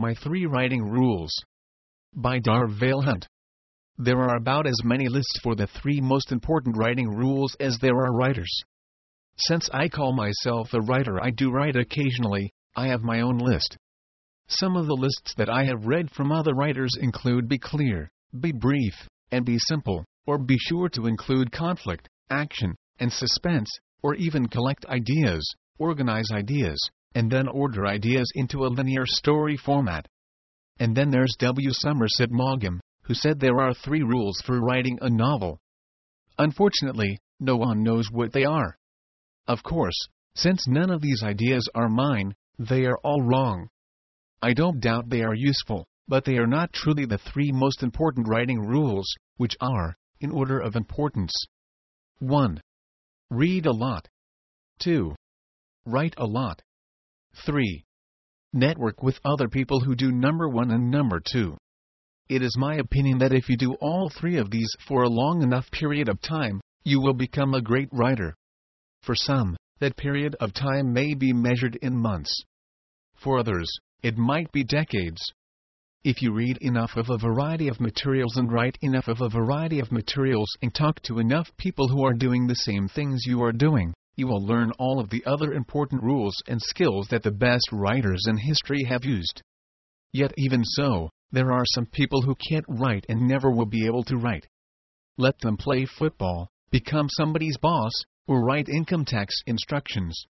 My Three Writing Rules by Darvell Hunt. There are about as many lists for the three most important writing rules as there are writers. Since I call myself a writer, I do write occasionally, I have my own list. Some of the lists that I have read from other writers include be clear, be brief, and be simple, or be sure to include conflict, action, and suspense, or even collect ideas, organize ideas, and then order ideas into a linear story format. And then there's W. Somerset Maugham, who said there are three rules for writing a novel. Unfortunately, no one knows what they are. Of course, since none of these ideas are mine, they are all wrong. I don't doubt they are useful, but they are not truly the three most important writing rules, which are, in order of importance 1. Read a lot. 2. Write a lot. 3. Network with other people who do number 1 and number 2. It is my opinion that if you do all three of these for a long enough period of time, you will become a great writer. For some, that period of time may be measured in months. For others, it might be decades. If you read enough of a variety of materials and write enough of a variety of materials and talk to enough people who are doing the same things you are doing, you will learn all of the other important rules and skills that the best writers in history have used. Yet, even so, there are some people who can't write and never will be able to write. Let them play football, become somebody's boss, or write income tax instructions.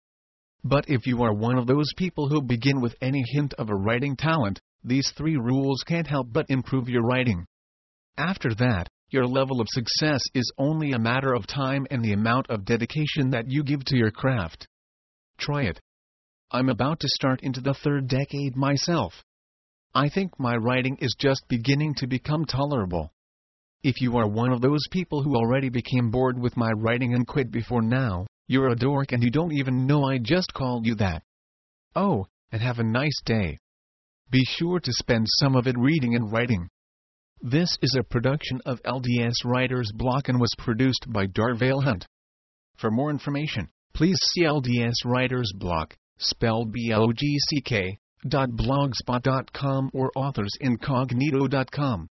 But if you are one of those people who begin with any hint of a writing talent, these three rules can't help but improve your writing. After that, your level of success is only a matter of time and the amount of dedication that you give to your craft. Try it. I'm about to start into the third decade myself. I think my writing is just beginning to become tolerable. If you are one of those people who already became bored with my writing and quit before now, you're a dork and you don't even know I just called you that. Oh, and have a nice day. Be sure to spend some of it reading and writing. This is a production of LDS Writers Block and was produced by Darvell Hunt. For more information, please see LDS Writers Block, spelled B-L-O-G-C-K, blogspot.com or authorsincognito.com.